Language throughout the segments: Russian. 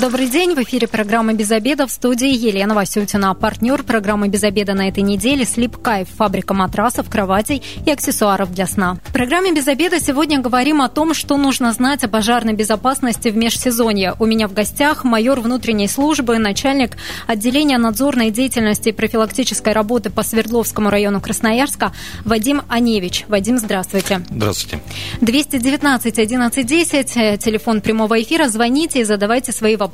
Добрый день. В эфире программа «Без обеда» в студии Елена Васютина. Партнер программы «Без обеда» на этой неделе «Слип Кайф» фабрика матрасов, кроватей и аксессуаров для сна. В программе «Без обеда» сегодня говорим о том, что нужно знать о пожарной безопасности в межсезонье. У меня в гостях майор внутренней службы, начальник отделения надзорной деятельности и профилактической работы по Свердловскому району Красноярска Вадим Аневич. Вадим, здравствуйте. Здравствуйте. 219 11 10, телефон прямого эфира. Звоните и задавайте свои вопросы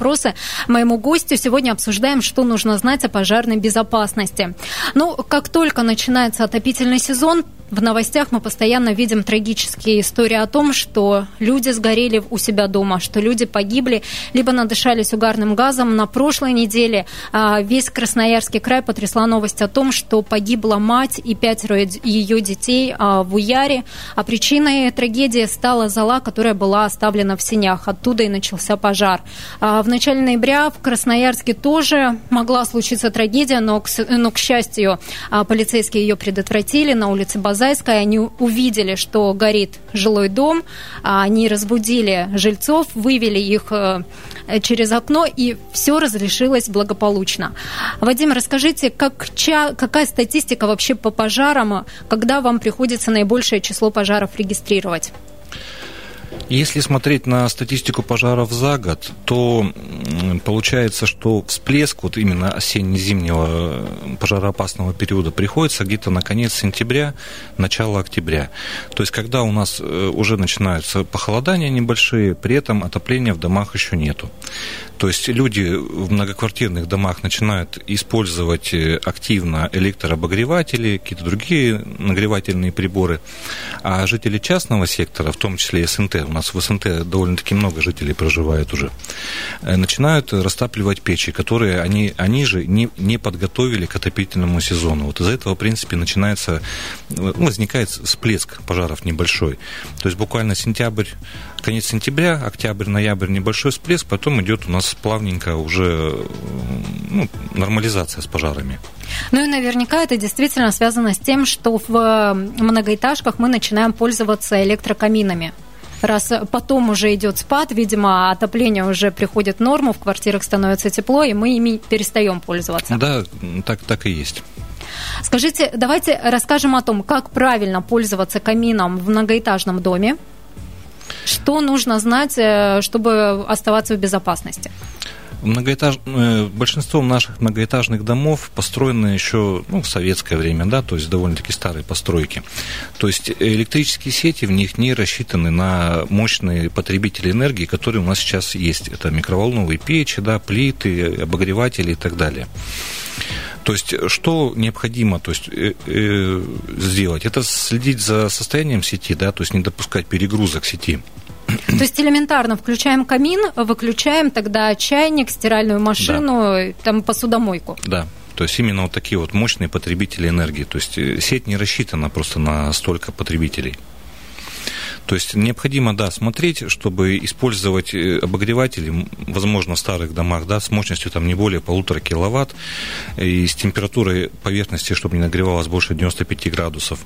моему гостю. Сегодня обсуждаем, что нужно знать о пожарной безопасности. Ну, как только начинается отопительный сезон, в новостях мы постоянно видим трагические истории о том, что люди сгорели у себя дома, что люди погибли, либо надышались угарным газом. На прошлой неделе а, весь Красноярский край потрясла новость о том, что погибла мать и пятеро ее детей а, в Уяре. А причиной трагедии стала зола, которая была оставлена в сенях. Оттуда и начался пожар. А, в начале ноября в Красноярске тоже могла случиться трагедия, но, но к счастью, полицейские ее предотвратили на улице Базар Казайской, они увидели, что горит жилой дом, а они разбудили жильцов, вывели их э, через окно, и все разрешилось благополучно. Вадим, расскажите, как, какая статистика вообще по пожарам, когда вам приходится наибольшее число пожаров регистрировать? Если смотреть на статистику пожаров за год, то получается, что всплеск вот именно осенне-зимнего э, пожароопасного периода приходится где-то на конец сентября, начало октября. То есть, когда у нас э, уже начинаются похолодания небольшие, при этом отопления в домах еще нету. То есть люди в многоквартирных домах начинают использовать э, активно электрообогреватели, какие-то другие нагревательные приборы, а жители частного сектора, в том числе СНТ, у нас в СНТ довольно-таки много жителей проживает уже, э, начинают растапливать печи, которые они, они же не, не подготовили к отопительному сезону. Вот из-за этого, в принципе, начинается, ну, возникает всплеск пожаров небольшой. То есть буквально сентябрь, конец сентября, октябрь, ноябрь небольшой всплеск, потом идет у нас плавненько уже ну, нормализация с пожарами. Ну и наверняка это действительно связано с тем, что в многоэтажках мы начинаем пользоваться электрокаминами раз потом уже идет спад, видимо, отопление уже приходит в норму, в квартирах становится тепло, и мы ими перестаем пользоваться. Да, так, так и есть. Скажите, давайте расскажем о том, как правильно пользоваться камином в многоэтажном доме. Что нужно знать, э, чтобы оставаться в безопасности? Многоэтаж... Э, большинство наших многоэтажных домов построены еще ну, в советское время, да, то есть довольно-таки старые постройки. То есть электрические сети в них не рассчитаны на мощные потребители энергии, которые у нас сейчас есть. Это микроволновые печи, да, плиты, обогреватели и так далее. То есть, что необходимо то есть, э, э, сделать? Это следить за состоянием сети, да, то есть не допускать перегрузок сети. То есть элементарно включаем камин, выключаем тогда чайник, стиральную машину, да. там посудомойку. Да. То есть именно вот такие вот мощные потребители энергии. То есть э, сеть не рассчитана просто на столько потребителей. То есть необходимо, да, смотреть, чтобы использовать э, обогреватели, возможно, в старых домах, да, с мощностью там не более полутора киловатт и с температурой поверхности, чтобы не нагревалось больше 95 градусов.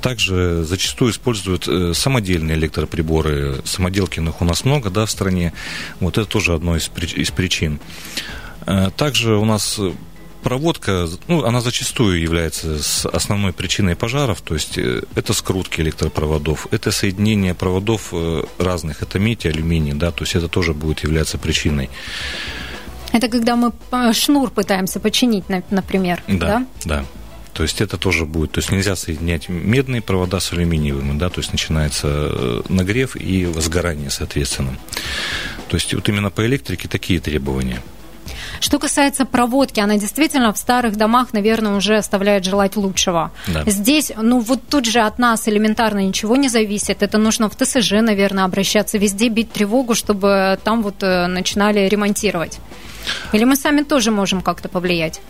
Также зачастую используют э, самодельные электроприборы. Самоделкиных у нас много, да, в стране. Вот это тоже одно из причин. Э, также у нас проводка, ну, она зачастую является основной причиной пожаров, то есть э, это скрутки электропроводов, это соединение проводов э, разных, это медь алюминий, да, то есть это тоже будет являться причиной. Это когда мы э, шнур пытаемся починить, например, да? Да, да. То есть это тоже будет, то есть нельзя соединять медные провода с алюминиевыми, да, то есть начинается нагрев и возгорание, соответственно. То есть вот именно по электрике такие требования – что касается проводки, она действительно в старых домах, наверное, уже оставляет желать лучшего. Да. Здесь, ну вот тут же от нас элементарно ничего не зависит. Это нужно в ТСЖ, наверное, обращаться, везде бить тревогу, чтобы там вот э, начинали ремонтировать. Или мы сами тоже можем как-то повлиять?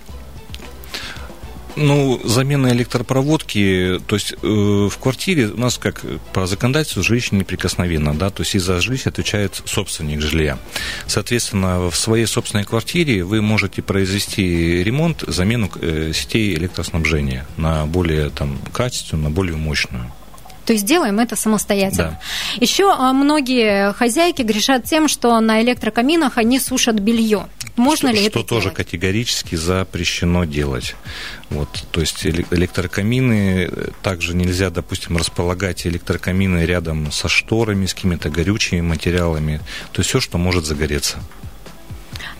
Ну, замена электропроводки, то есть э, в квартире у нас как по законодательству жилище неприкосновенно, да, то есть из за жилище отвечает собственник жилья. Соответственно, в своей собственной квартире вы можете произвести ремонт, замену э, сетей электроснабжения на более там качественную, на более мощную. То есть делаем это самостоятельно. Да. Еще а, многие хозяйки грешат тем, что на электрокаминах они сушат белье. Можно что, ли что это тоже делать? категорически запрещено делать. Вот, то есть электрокамины э, также нельзя, допустим, располагать электрокамины рядом со шторами, с какими-то горючими материалами. То есть все, что может загореться.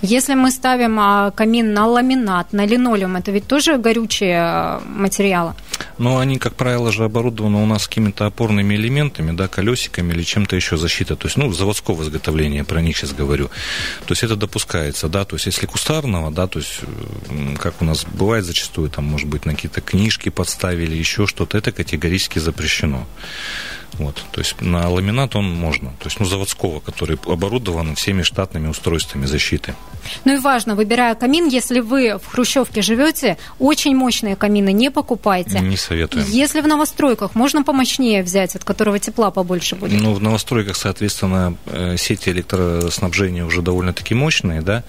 Если мы ставим а, камин на ламинат, на линолеум, это ведь тоже горючие а, материалы? Но они, как правило, же оборудованы у нас какими-то опорными элементами, да, колесиками или чем-то еще защита. То есть, ну, заводского изготовления, про них сейчас говорю. То есть это допускается, да, то есть если кустарного, да, то есть как у нас бывает зачастую, там, может быть, на какие-то книжки подставили, еще что-то, это категорически запрещено. Вот, то есть на ламинат он можно, то есть ну, заводского, который оборудован всеми штатными устройствами защиты. Ну и важно, выбирая камин, если вы в Хрущевке живете, очень мощные камины не покупайте. Не советуем. Если в новостройках, можно помощнее взять, от которого тепла побольше будет. Ну, в новостройках, соответственно, э, сети электроснабжения уже довольно-таки мощные, да,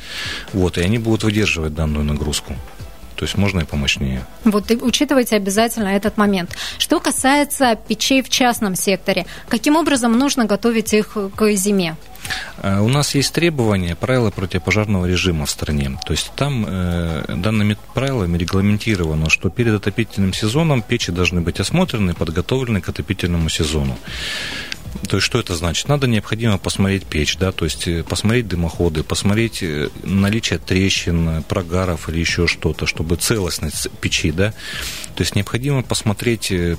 вот, и они будут выдерживать данную нагрузку. То есть можно и помощнее. Вот учитывайте обязательно этот момент. Что касается печей в частном секторе, каким образом нужно готовить их к зиме? Э, у нас есть требования, правила противопожарного режима в стране. То есть там э, данными правилами регламентировано, что перед отопительным сезоном печи должны быть осмотрены и подготовлены к отопительному сезону. То есть, что это значит? Надо необходимо посмотреть печь, да, то есть э, посмотреть дымоходы, посмотреть э, наличие трещин, прогаров или еще что-то, чтобы целостность печи, да. То есть необходимо посмотреть, э,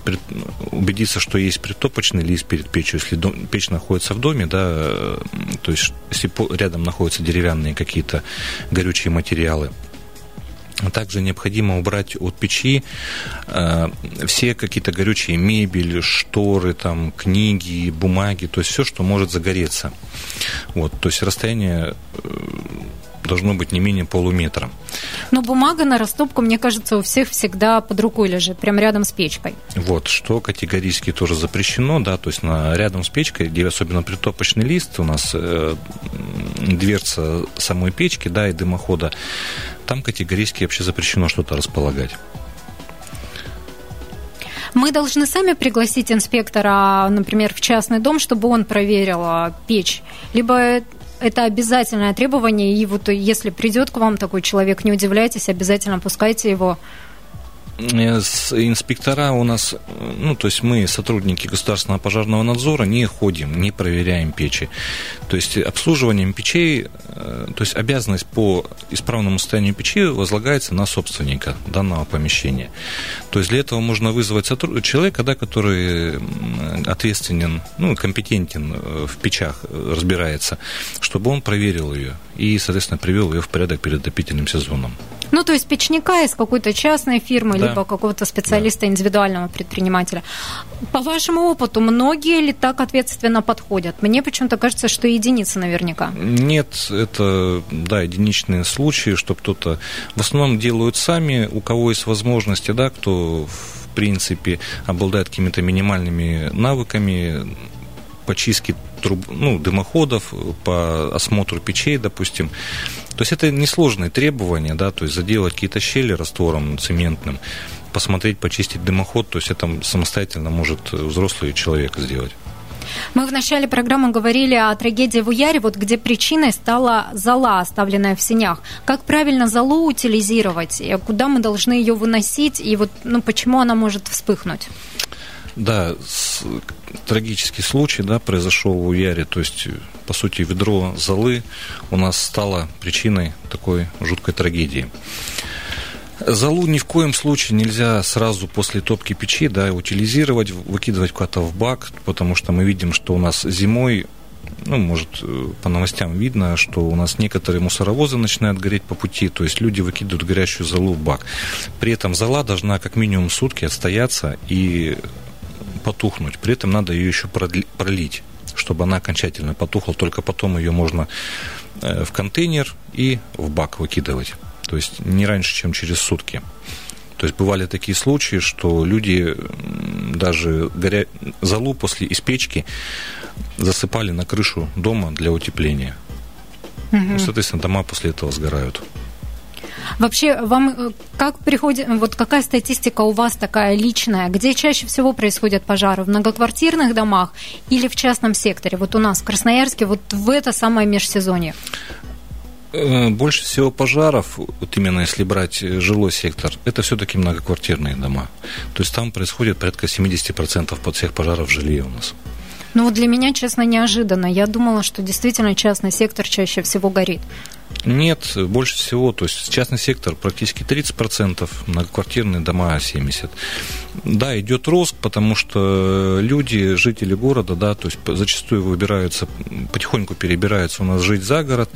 убедиться, что есть притопочный лист перед печью, если дом, печь находится в доме, да, то есть если рядом находятся деревянные какие-то горючие материалы. Также необходимо убрать от печи э, все какие-то горючие мебель, шторы, там, книги, бумаги, то есть все, что может загореться. Вот, то есть расстояние э, должно быть не менее полуметра. Но бумага на растопку, мне кажется, у всех всегда под рукой лежит, прямо рядом с печкой. Вот, что категорически тоже запрещено, да, то есть на, рядом с печкой, где особенно притопочный лист, у нас э, дверца самой печки, да, и дымохода, там категорически вообще запрещено что-то располагать. Мы должны сами пригласить инспектора, например, в частный дом, чтобы он проверил а, печь. Либо это обязательное требование, и вот если придет к вам такой человек, не удивляйтесь, обязательно пускайте его. Э, инспектора у нас, ну, то есть мы, сотрудники государственного пожарного надзора, не ходим, не проверяем печи. То есть обслуживанием печей, э, то есть обязанность по исправному состоянию печи возлагается на собственника данного помещения. То есть для этого можно вызвать сотруд... человека, да, который ответственен, ну, компетентен э, в печах, разбирается, чтобы он проверил ее и, соответственно, привел ее в порядок перед отопительным сезоном. Ну, то есть печника из какой-то частной фирмы, да. либо какого-то специалиста, да. индивидуального предпринимателя. По вашему опыту, многие ли так ответственно подходят? Мне почему-то кажется, что единицы наверняка. Нет, это, да, единичные случаи, что кто-то... В основном делают сами, у кого есть возможности, да, кто в принципе обладает какими-то минимальными навыками по чистке труб, ну, дымоходов, по осмотру печей, допустим. То есть это несложные требования, да, то есть заделать какие-то щели раствором цементным, посмотреть, почистить дымоход, то есть это самостоятельно может взрослый человек сделать. Мы в начале программы говорили о трагедии в Уяре, вот где причиной стала зола, оставленная в сенях. Как правильно золу утилизировать? Куда мы должны ее выносить? И вот ну, почему она может вспыхнуть? Да, с, трагический случай да, произошел в Уяре, то есть, по сути, ведро золы у нас стало причиной такой жуткой трагедии. Залу ни в коем случае нельзя сразу после топки печи да, утилизировать, выкидывать куда-то в бак, потому что мы видим, что у нас зимой ну, может, э, по новостям видно, что у нас некоторые мусоровозы начинают гореть по пути, то есть люди выкидывают горящую залу в бак. При этом зала должна как минимум сутки отстояться и потухнуть. При этом надо ее еще пролить, чтобы она окончательно потухла. Только потом ее можно э, в контейнер и в бак выкидывать. То есть не раньше, чем через сутки. То есть бывали такие случаи, что люди даже горя... залу после из печки засыпали на крышу дома для утепления. Угу. Соответственно, дома после этого сгорают. Вообще, вам э, как приходит, вот какая статистика у вас такая личная? Где чаще всего происходят пожары? В многоквартирных домах или в частном секторе? Вот у нас в Красноярске, вот в это самое межсезонье. Э, больше всего пожаров, вот именно если брать э, жилой сектор, это все-таки многоквартирные дома. То есть там происходит порядка 70% под всех пожаров в жилье у нас. Ну вот для меня, честно, неожиданно. Я думала, что действительно частный сектор чаще всего горит. Нет, больше всего, то есть частный сектор практически 30%, многоквартирные дома 70%. Да, идет рост, потому что люди, жители города, да, то есть зачастую выбираются, потихоньку перебираются у нас жить за город.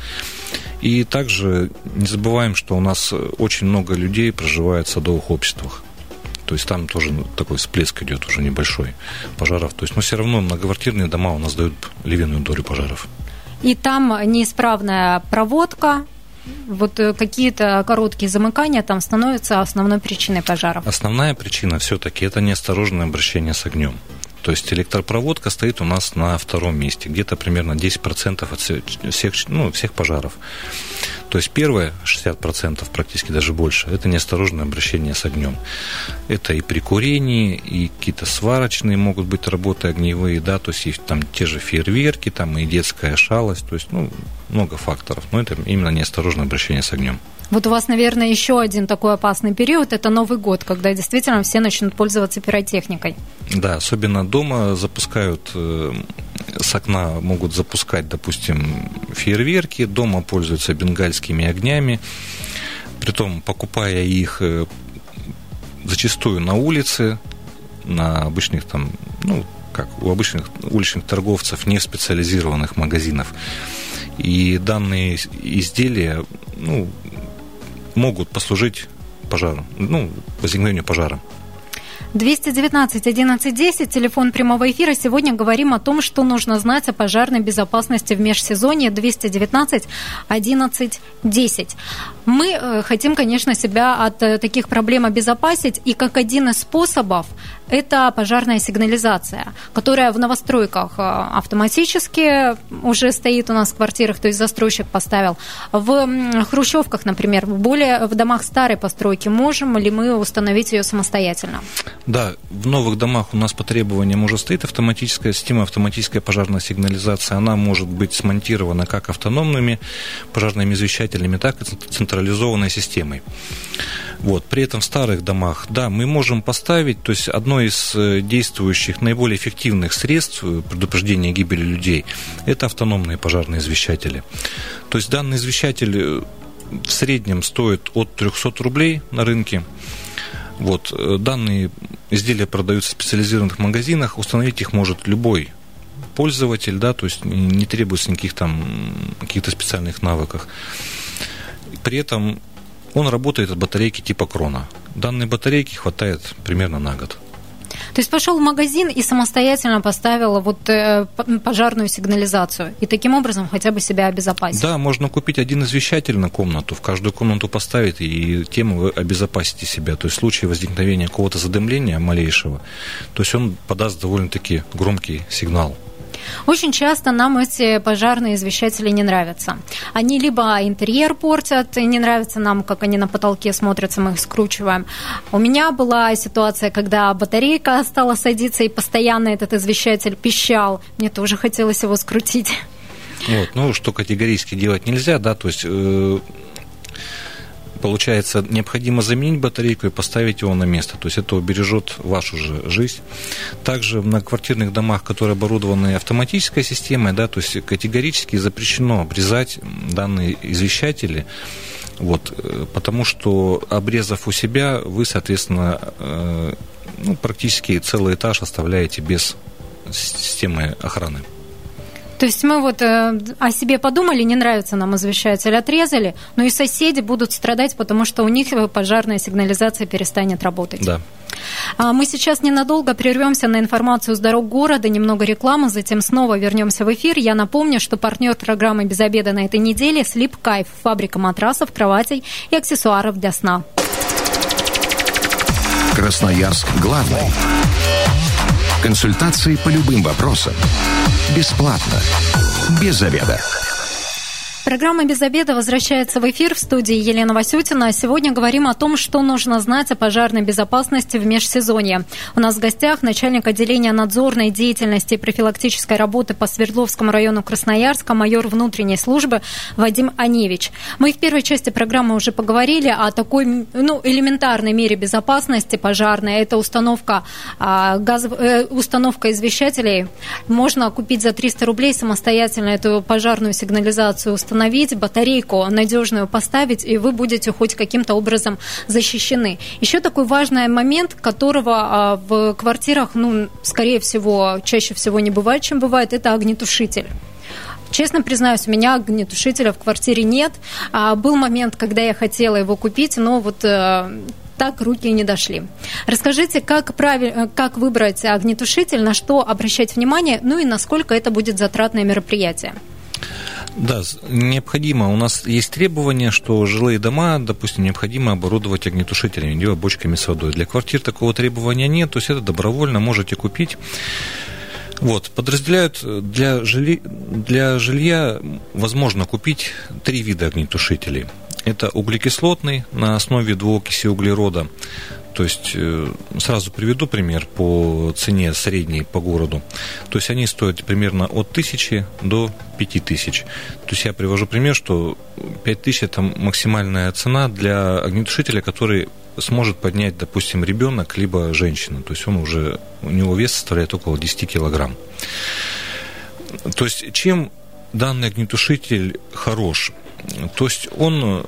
И также не забываем, что у нас очень много людей проживает в садовых обществах. То есть там тоже такой всплеск идет уже небольшой пожаров. То есть, но все равно многоквартирные дома у нас дают львиную долю пожаров. И там неисправная проводка, вот э, какие-то короткие замыкания там становятся основной причиной пожаров. Основная причина все-таки это неосторожное обращение с огнем. То есть электропроводка стоит у нас на втором месте, где-то примерно 10% от всех, ну, всех пожаров. То есть первое, 60%, практически даже больше, это неосторожное обращение с огнем. Это и при курении, и какие-то сварочные могут быть работы огневые, да, то есть и там те же фейерверки, там и детская шалость, то есть, ну, много факторов. Но это именно неосторожное обращение с огнем. Вот у вас, наверное, еще один такой опасный период – это Новый год, когда действительно все начнут пользоваться пиротехникой. Да, особенно дома запускают э, с окна могут запускать, допустим, фейерверки, дома пользуются бенгальскими огнями, притом покупая их э, зачастую на улице, на обычных там, ну, как у обычных уличных торговцев, не в специализированных магазинах. И данные изделия, ну, могут послужить пожару, ну, возникновению пожара. 219 11 10, телефон прямого эфира. Сегодня говорим о том, что нужно знать о пожарной безопасности в межсезонье 219 11 10. Мы э, хотим, конечно, себя от э, таких проблем обезопасить, и как один из способов это пожарная сигнализация, которая в новостройках э, автоматически уже стоит у нас в квартирах, то есть застройщик поставил. В хрущевках, например, в более в домах старой постройки можем ли мы установить ее самостоятельно? Да, в новых домах у нас по требованиям уже стоит автоматическая система, автоматическая пожарная сигнализация. Она может быть смонтирована как автономными пожарными извещателями, так и централизованной системой. Вот. При этом в старых домах, да, мы можем поставить, то есть одно из э, действующих, наиболее эффективных средств э, предупреждения гибели людей – это автономные пожарные извещатели. То есть данный извещатель э, в среднем стоит от 300 рублей на рынке. Вот. Данные изделия продаются в специализированных магазинах, установить их может любой пользователь, да, то есть не требуется никаких там каких-то специальных навыков. При этом он работает от батарейки типа крона. Данной батарейки хватает примерно на год. То есть пошел в магазин и самостоятельно поставил вот э, пожарную сигнализацию. И таким образом хотя бы себя обезопасить. Да, можно купить один извещатель на комнату, в каждую комнату поставить, и тем вы обезопасите себя. То есть в случае возникновения какого-то задымления малейшего, то есть он подаст довольно-таки громкий сигнал. Очень часто нам эти пожарные извещатели не нравятся. Они либо интерьер портят, и не нравится нам, как они на потолке смотрятся, мы их скручиваем. У меня была ситуация, когда батарейка стала садиться, и постоянно этот извещатель пищал. Мне тоже хотелось его скрутить. Вот, ну, что категорически делать нельзя, да, то есть э, получается, необходимо заменить батарейку и поставить его на место. То есть это убережет вашу же жизнь. Также в многоквартирных домах, которые оборудованы автоматической системой, да, то есть категорически запрещено обрезать данные извещатели. Вот, э, потому что обрезав у себя, вы, соответственно, э, ну, практически целый этаж оставляете без системы охраны. То есть мы вот э, о себе подумали, не нравится нам извещатель, отрезали, но и соседи будут страдать, потому что у них пожарная сигнализация перестанет работать. Да. А мы сейчас ненадолго прервемся на информацию с дорог города, немного рекламы, затем снова вернемся в эфир. Я напомню, что партнер программы «Без обеда» на этой неделе – Sleep Кайф, фабрика матрасов, кроватей и аксессуаров для сна. Красноярск главный. Консультации по любым вопросам. Бесплатно. Без заведа. Программа «Без обеда» возвращается в эфир в студии Елена Васютина. Сегодня говорим о том, что нужно знать о пожарной безопасности в межсезонье. У нас в гостях начальник отделения надзорной деятельности и профилактической работы по Свердловскому району Красноярска, майор внутренней службы Вадим Аневич. Мы в первой части программы уже поговорили о такой ну, элементарной мере безопасности пожарной. Это установка, а, газ, э, установка извещателей. Можно купить за 300 рублей самостоятельно эту пожарную сигнализацию установить установить, батарейку надежную поставить, и вы будете хоть каким-то образом защищены. Еще такой важный момент, которого а, в квартирах, ну, скорее всего, чаще всего не бывает, чем бывает, это огнетушитель. Честно признаюсь, у меня огнетушителя в квартире нет. А, был момент, когда я хотела его купить, но вот э, так руки не дошли. Расскажите, как, правиль... как выбрать огнетушитель, на что обращать внимание, ну и насколько это будет затратное мероприятие? Да, необходимо. У нас есть требование, что жилые дома, допустим, необходимо оборудовать огнетушителями, либо бочками с водой. Для квартир такого требования нет, то есть это добровольно можете купить. Вот, подразделяют для, жили... для жилья возможно купить три вида огнетушителей. Это углекислотный на основе двуокиси углерода, то есть э, сразу приведу пример по цене средней по городу. То есть они стоят примерно от 1000 до 5000. То есть я привожу пример, что 5000 это максимальная цена для огнетушителя, который сможет поднять, допустим, ребенок либо женщина. То есть он уже, у него вес составляет около 10 килограмм. То есть чем данный огнетушитель хорош? То есть он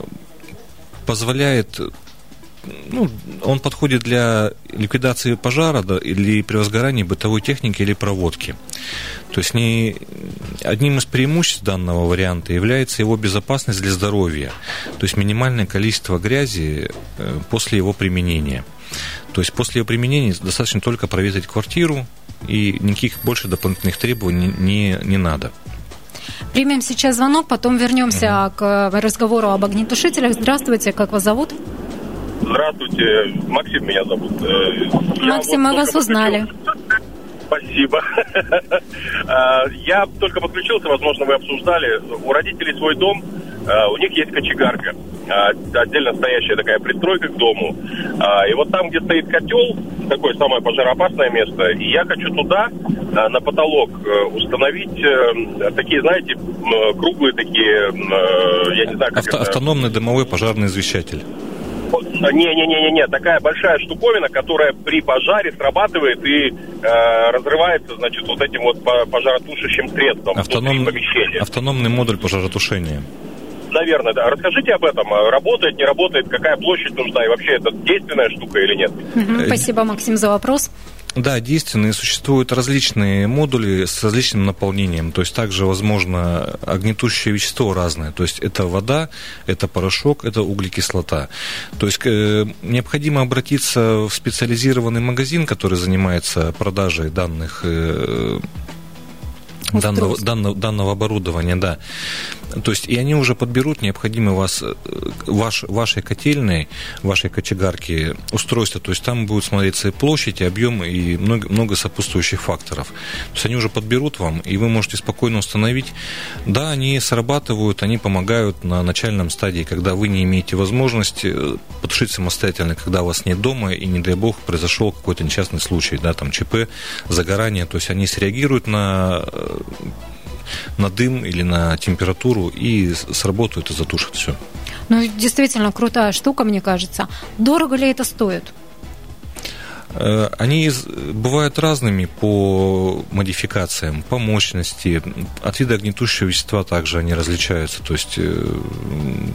позволяет ну, он подходит для ликвидации пожара да, или при возгорании бытовой техники или проводки. То есть не, одним из преимуществ данного варианта является его безопасность для здоровья, то есть минимальное количество грязи э, после его применения. То есть после его применения достаточно только проветрить квартиру, и никаких больше дополнительных требований не, не надо. Примем сейчас звонок, потом вернемся угу. к разговору об огнетушителях. Здравствуйте, как вас зовут? Здравствуйте, Максим меня зовут. Э, Максим, мы вас узнали. Спасибо. А, я только подключился, возможно, вы обсуждали. У родителей свой дом, а, у них есть кочегарка. Отдельно стоящая такая пристройка к дому. И вот там, где стоит котел, такое самое пожароопасное место, и я хочу туда, на потолок, э, установить э, такие, знаете, круглые такие, я не знаю, как Авто, это... Автономный дымовой пожарный извещатель. Не-не-не-не, такая большая штуковина, которая при пожаре срабатывает и э, разрывается, значит, вот этим вот пожаротушащим средством Автоном... Автономный модуль пожаротушения. Наверное, да. Расскажите об этом. Работает, не работает, какая площадь нужна и вообще это действенная штука или нет? Угу, спасибо, Максим, за вопрос. Да, действенные. Существуют различные модули с различным наполнением. То есть также возможно огнетущее вещество разное. То есть это вода, это порошок, это углекислота. То есть э, необходимо обратиться в специализированный магазин, который занимается продажей данных э, данного, данного, данного оборудования, да. То есть, и они уже подберут необходимые вас, э, ваш, вашей котельной, вашей кочегарки устройство. То есть, там будет смотреться и площадь, и объем, и много, много сопутствующих факторов. То есть, они уже подберут вам, и вы можете спокойно установить. Да, они срабатывают, они помогают на начальном стадии, когда вы не имеете возможности э, потушить самостоятельно, когда вас нет дома, и, не дай бог, произошел какой-то несчастный случай, да, там ЧП, загорание. То есть, они среагируют на э, на дым или на температуру и сработают и затушат все. Ну, действительно крутая штука, мне кажется. Дорого ли это стоит? Э, они бывают разными по модификациям, по мощности. От вида огнетушащего вещества также они различаются. То есть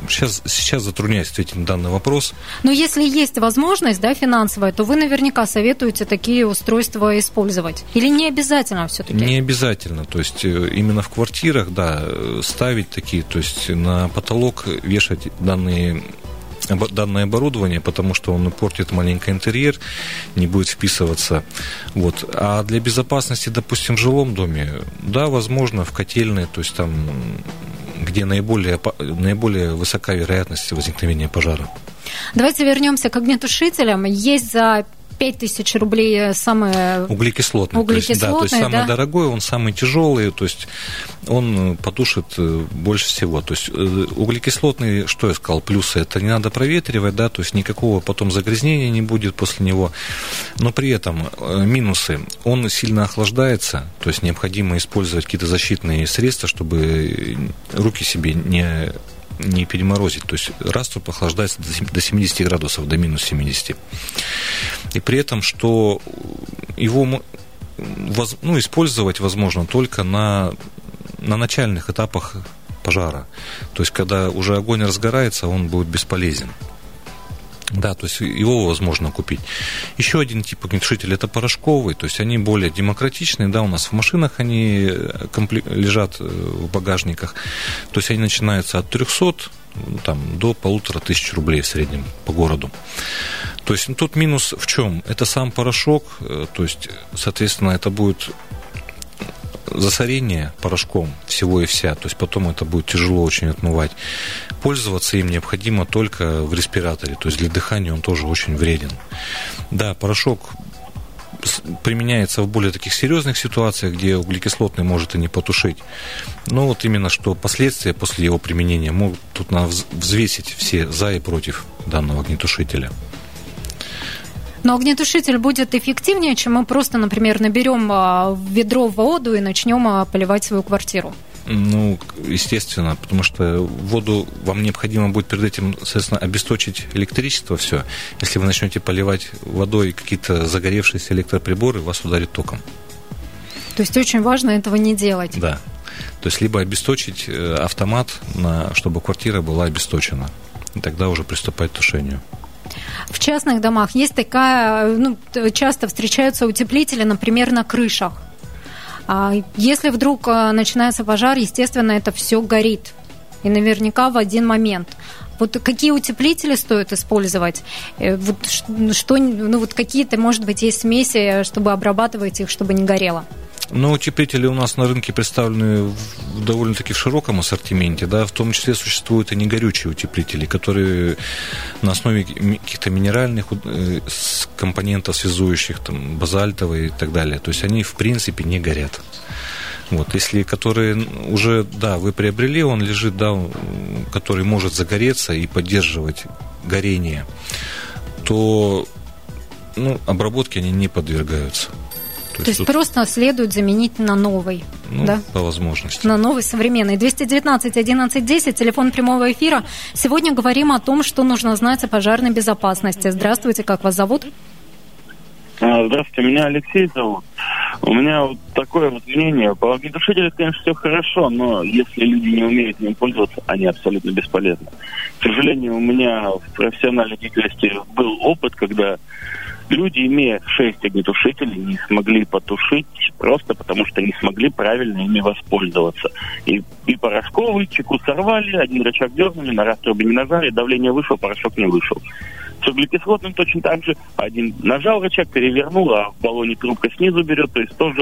сейчас, э, сейчас затрудняюсь ответить на данный вопрос. Но если есть возможность да, финансовая, то вы наверняка советуете такие устройства использовать. Или не обязательно все-таки? Не обязательно. То есть э, именно в квартирах, да, ставить такие, то есть на потолок вешать данные данное оборудование, потому что он портит маленький интерьер, не будет вписываться. Вот. А для безопасности, допустим, в жилом доме, да, возможно, в котельной, то есть там, где наиболее, наиболее высока вероятность возникновения пожара. Давайте вернемся к огнетушителям. Есть за 5000 рублей самое... Углекислотный. Углекислотный, то есть, да, то есть самый да? дорогой, он самый тяжелый, то есть он потушит э, больше всего. То есть э, углекислотный, что я сказал, плюсы, это не надо проветривать, да, то есть никакого потом загрязнения не будет после него. Но при этом э, минусы, он сильно охлаждается, то есть необходимо использовать какие-то защитные средства, чтобы руки себе не не переморозить. То есть раструб охлаждается до 70 градусов, до минус 70. И при этом, что его ну, использовать возможно только на, на начальных этапах пожара. То есть, когда уже огонь разгорается, он будет бесполезен. Да, то есть его возможно купить. Еще один тип огнетушителя это порошковый, то есть они более демократичные, да, у нас в машинах они э, лежат э, в багажниках, то есть они начинаются от 300 там, до полутора тысяч рублей в среднем по городу. То есть ну, тут минус в чем? Это сам порошок, э, то есть, соответственно, это будет засорение порошком всего и вся, то есть потом это будет тяжело очень отмывать. Пользоваться им необходимо только в респираторе, то есть для дыхания он тоже очень вреден. Да, порошок применяется в более таких серьезных ситуациях, где углекислотный может и не потушить. Но вот именно что последствия после его применения могут тут надо взвесить все за и против данного огнетушителя. Но огнетушитель будет эффективнее, чем мы просто, например, наберем а, в ведро воду и начнем а, поливать свою квартиру. Ну, естественно, потому что воду вам необходимо будет перед этим, соответственно, обесточить электричество все. Если вы начнете поливать водой какие-то загоревшиеся электроприборы, вас ударит током. То есть очень важно этого не делать. Да. То есть либо обесточить э, автомат, на, чтобы квартира была обесточена. И тогда уже приступать к тушению. В частных домах есть такая, ну, часто встречаются утеплители, например, на крышах. А если вдруг э, начинается пожар, естественно, это все горит. И наверняка в один момент. Вот какие утеплители стоит использовать? Э, вот что, ну вот какие-то, может быть, есть смеси, чтобы обрабатывать их, чтобы не горело? Но утеплители у нас на рынке представлены в довольно-таки в широком ассортименте, да, в том числе существуют и негорючие утеплители, которые на основе каких-то минеральных э, компонентов связующих, там, базальтовые и так далее. То есть они, в принципе, не горят. Вот, если который уже, да, вы приобрели, он лежит, да, который может загореться и поддерживать горение, то ну, обработке они не подвергаются. То, То есть, есть просто следует заменить на новый. Ну, да? по возможности. На новый современный. 219 11 10, телефон прямого эфира. Сегодня говорим о том, что нужно знать о пожарной безопасности. Здравствуйте, как вас зовут? А, здравствуйте, меня Алексей зовут. У меня вот такое вот мнение. По огнетушителю, конечно, все хорошо, но если люди не умеют им пользоваться, они абсолютно бесполезны. К сожалению, у меня в профессиональной деятельности был опыт, когда Люди, имея шесть огнетушителей, не смогли потушить просто потому, что не смогли правильно ими воспользоваться. И, и порошковый, чеку сорвали, один рычаг дернули, на раструбе не нажали, давление вышло, порошок не вышел. С углекислотным точно так же. Один нажал рычаг, перевернул, а в баллоне трубка снизу берет, то есть тоже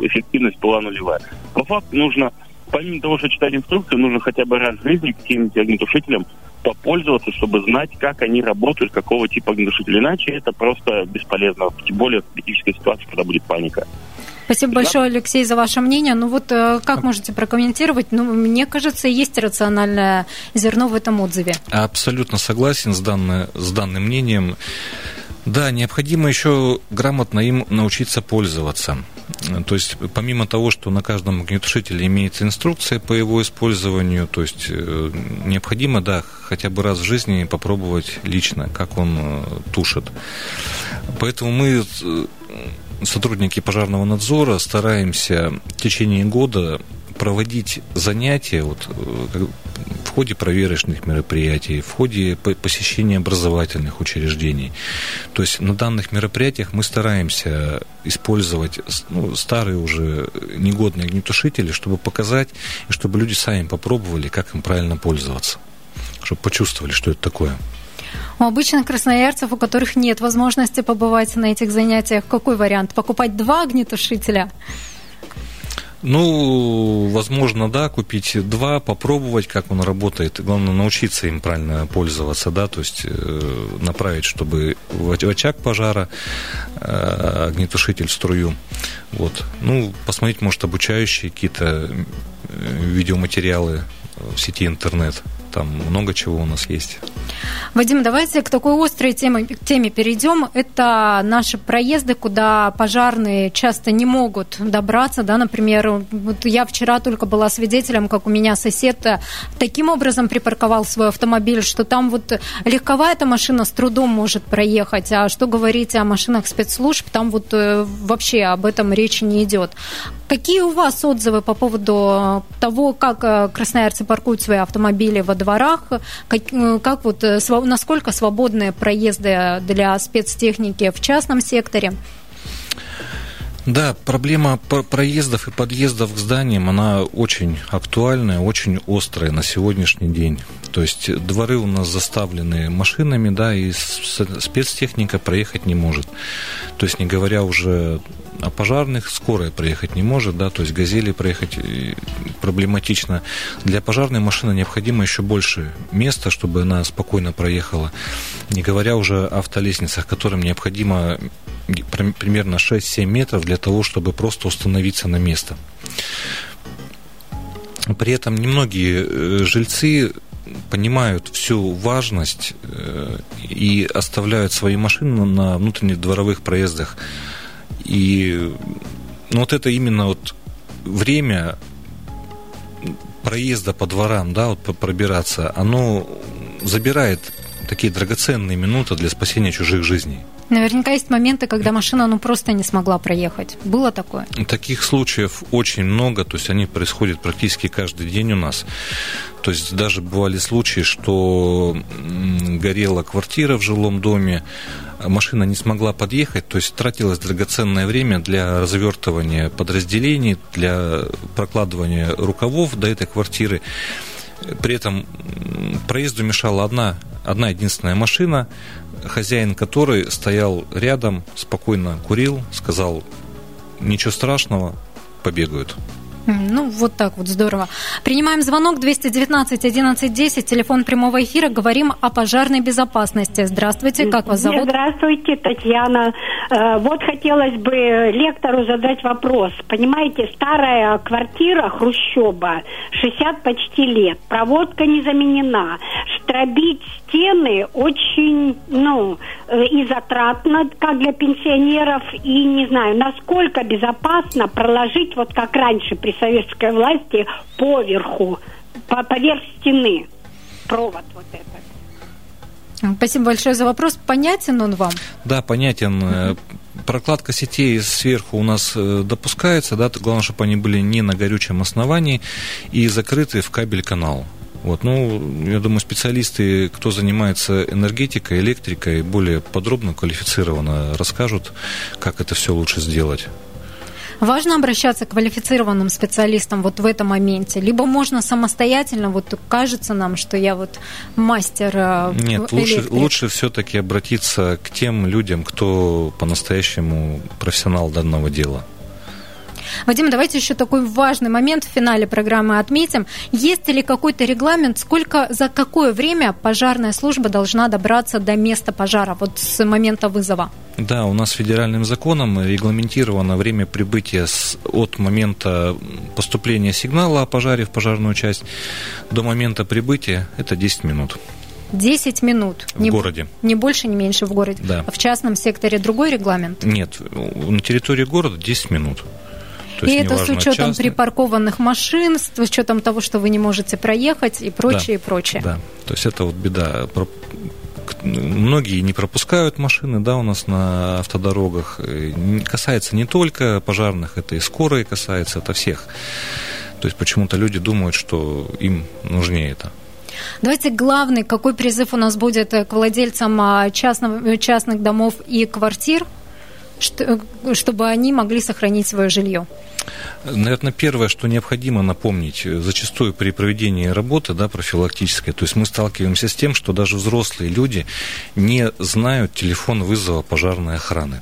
эффективность была нулевая. По факту нужно, помимо того, что читать инструкцию, нужно хотя бы раз в жизни каким-нибудь огнетушителем попользоваться, чтобы знать, как они работают, какого типа огнетушителя. Иначе это просто бесполезно, тем более в критической ситуации, когда будет паника. Спасибо да. большое, Алексей, за ваше мнение. Ну вот э, как можете прокомментировать? Ну, мне кажется, есть рациональное зерно в этом отзыве. Абсолютно согласен с, данной, с данным мнением. Да, необходимо еще грамотно им научиться пользоваться. То есть, помимо того, что на каждом огнетушителе имеется инструкция по его использованию, то есть э, необходимо, да, хотя бы раз в жизни попробовать лично, как он э, тушит. Поэтому мы э, сотрудники пожарного надзора стараемся в течение года проводить занятия вот, э, в ходе проверочных мероприятий, в ходе посещения образовательных учреждений. То есть на данных мероприятиях мы стараемся использовать ну, старые уже негодные огнетушители, чтобы показать, и чтобы люди сами попробовали, как им правильно пользоваться, чтобы почувствовали, что это такое. У обычных красноярцев, у которых нет возможности побывать на этих занятиях, какой вариант? Покупать два огнетушителя? Ну, возможно, да, купить два, попробовать, как он работает. Главное, научиться им правильно пользоваться, да, то есть э, направить, чтобы в очаг пожара э, огнетушитель струю. Вот. Ну, посмотреть, может, обучающие какие-то видеоматериалы в сети интернет там много чего у нас есть. Вадим, давайте к такой острой теме, теме перейдем. Это наши проезды, куда пожарные часто не могут добраться. Да? Например, вот я вчера только была свидетелем, как у меня сосед таким образом припарковал свой автомобиль, что там вот легковая эта машина с трудом может проехать. А что говорить о машинах спецслужб, там вот э, вообще об этом речи не идет. Какие у вас отзывы по поводу того, как э, красноярцы паркуют свои автомобили во дворах? Как, э, как вот, э, насколько свободные проезды для спецтехники в частном секторе? Да, проблема проездов и подъездов к зданиям, она очень актуальная, очень острая на сегодняшний день. То есть дворы у нас заставлены машинами, да, и спецтехника проехать не может. То есть не говоря уже о пожарных, скорая проехать не может, да, то есть газели проехать э, проблематично. Для пожарной машины необходимо еще больше места, чтобы она спокойно проехала. Не говоря уже о автолестницах, которым необходимо примерно 6-7 метров для того, чтобы просто установиться на место. При этом немногие э, жильцы понимают всю важность э, и оставляют свои машины на внутренних дворовых проездах. И ну, вот это именно вот время проезда по дворам, да, вот пробираться, оно забирает такие драгоценные минуты для спасения чужих жизней. Наверняка есть моменты, когда машина ну, просто не смогла проехать. Было такое? Таких случаев очень много, то есть они происходят практически каждый день у нас. То есть даже бывали случаи, что горела квартира в жилом доме, машина не смогла подъехать, то есть тратилось драгоценное время для развертывания подразделений, для прокладывания рукавов до этой квартиры. При этом проезду мешала одна, одна единственная машина, хозяин которой стоял рядом, спокойно курил, сказал, ничего страшного, побегают. Ну, вот так вот, здорово. Принимаем звонок 219 1110, телефон прямого эфира. Говорим о пожарной безопасности. Здравствуйте, как вас зовут? Здравствуйте, Татьяна. Э, вот хотелось бы лектору задать вопрос. Понимаете, старая квартира Хрущеба, 60 почти лет, проводка не заменена. Штробить стены очень, ну, э, и затратно, как для пенсионеров, и не знаю, насколько безопасно проложить, вот как раньше при советской власти поверху, по, поверх стены провод вот этот. Спасибо большое за вопрос. Понятен он вам? Да, понятен. Uh-huh. Прокладка сетей сверху у нас э, допускается, да, главное, чтобы они были не на горючем основании и закрыты в кабель-канал. Вот, ну, я думаю, специалисты, кто занимается энергетикой, электрикой, более подробно, квалифицированно расскажут, как это все лучше сделать. Важно обращаться к квалифицированным специалистам вот в этом моменте. Либо можно самостоятельно, вот кажется нам, что я вот мастер э, Нет, лучше, лучше все-таки обратиться к тем людям, кто по-настоящему профессионал данного дела. Вадим, давайте еще такой важный момент в финале программы отметим. Есть ли какой-то регламент, сколько, за какое время пожарная служба должна добраться до места пожара, вот с момента вызова? Да, у нас федеральным законом регламентировано время прибытия с, от момента поступления сигнала о пожаре в пожарную часть до момента прибытия, это 10 минут. 10 минут. В не, городе. Не больше, не меньше в городе. Да. В частном секторе другой регламент? Нет, на территории города 10 минут. То и это с учетом частный. припаркованных машин, с учетом того, что вы не можете проехать и прочее, да, и прочее. Да, то есть это вот беда. Многие не пропускают машины, да, у нас на автодорогах. Касается не только пожарных, это и скорые касается, это всех. То есть почему-то люди думают, что им нужнее это. Давайте главный, какой призыв у нас будет к владельцам а, частного, частных домов и квартир, чтобы они могли сохранить свое жилье? Наверное, первое, что необходимо напомнить, э, зачастую при проведении работы да, профилактической, то есть мы сталкиваемся с тем, что даже взрослые люди не знают телефон вызова пожарной охраны.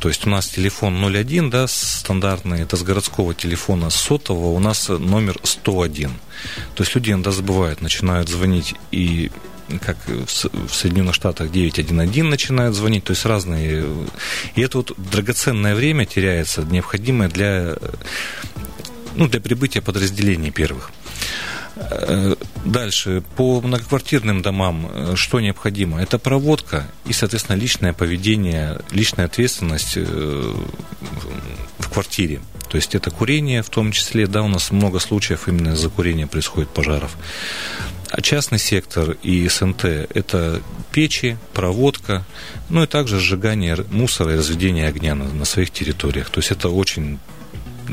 То есть у нас телефон 01, да, стандартный, это с городского телефона, сотового у нас номер 101. То есть люди иногда забывают, начинают звонить и как в Соединенных Штатах 911 начинают звонить, то есть разные. И это вот драгоценное время теряется, необходимое для, ну, для прибытия подразделений первых. Э, дальше, по многоквартирным домам э, что необходимо? Это проводка и, соответственно, личное поведение, личная ответственность э, в квартире. То есть это курение в том числе, да, у нас много случаев именно из-за курения происходит пожаров. А частный сектор и СНТ – это печи, проводка, ну и также сжигание мусора и разведение огня на, на своих территориях. То есть это очень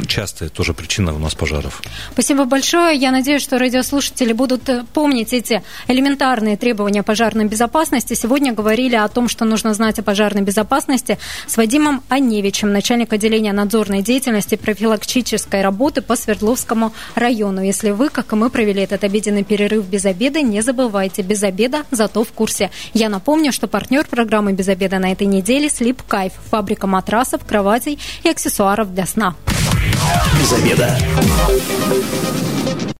частая тоже причина у нас пожаров. Спасибо большое. Я надеюсь, что радиослушатели будут э, помнить эти элементарные требования пожарной безопасности. Сегодня говорили о том, что нужно знать о пожарной безопасности с Вадимом Аневичем, начальник отделения надзорной деятельности профилактической работы по Свердловскому району. Если вы, как и мы, провели этот обеденный перерыв без обеда, не забывайте, без обеда, зато в курсе. Я напомню, что партнер программы «Без обеда» на этой неделе – Sleep Кайф, фабрика матрасов, кроватей и аксессуаров для сна без обеда.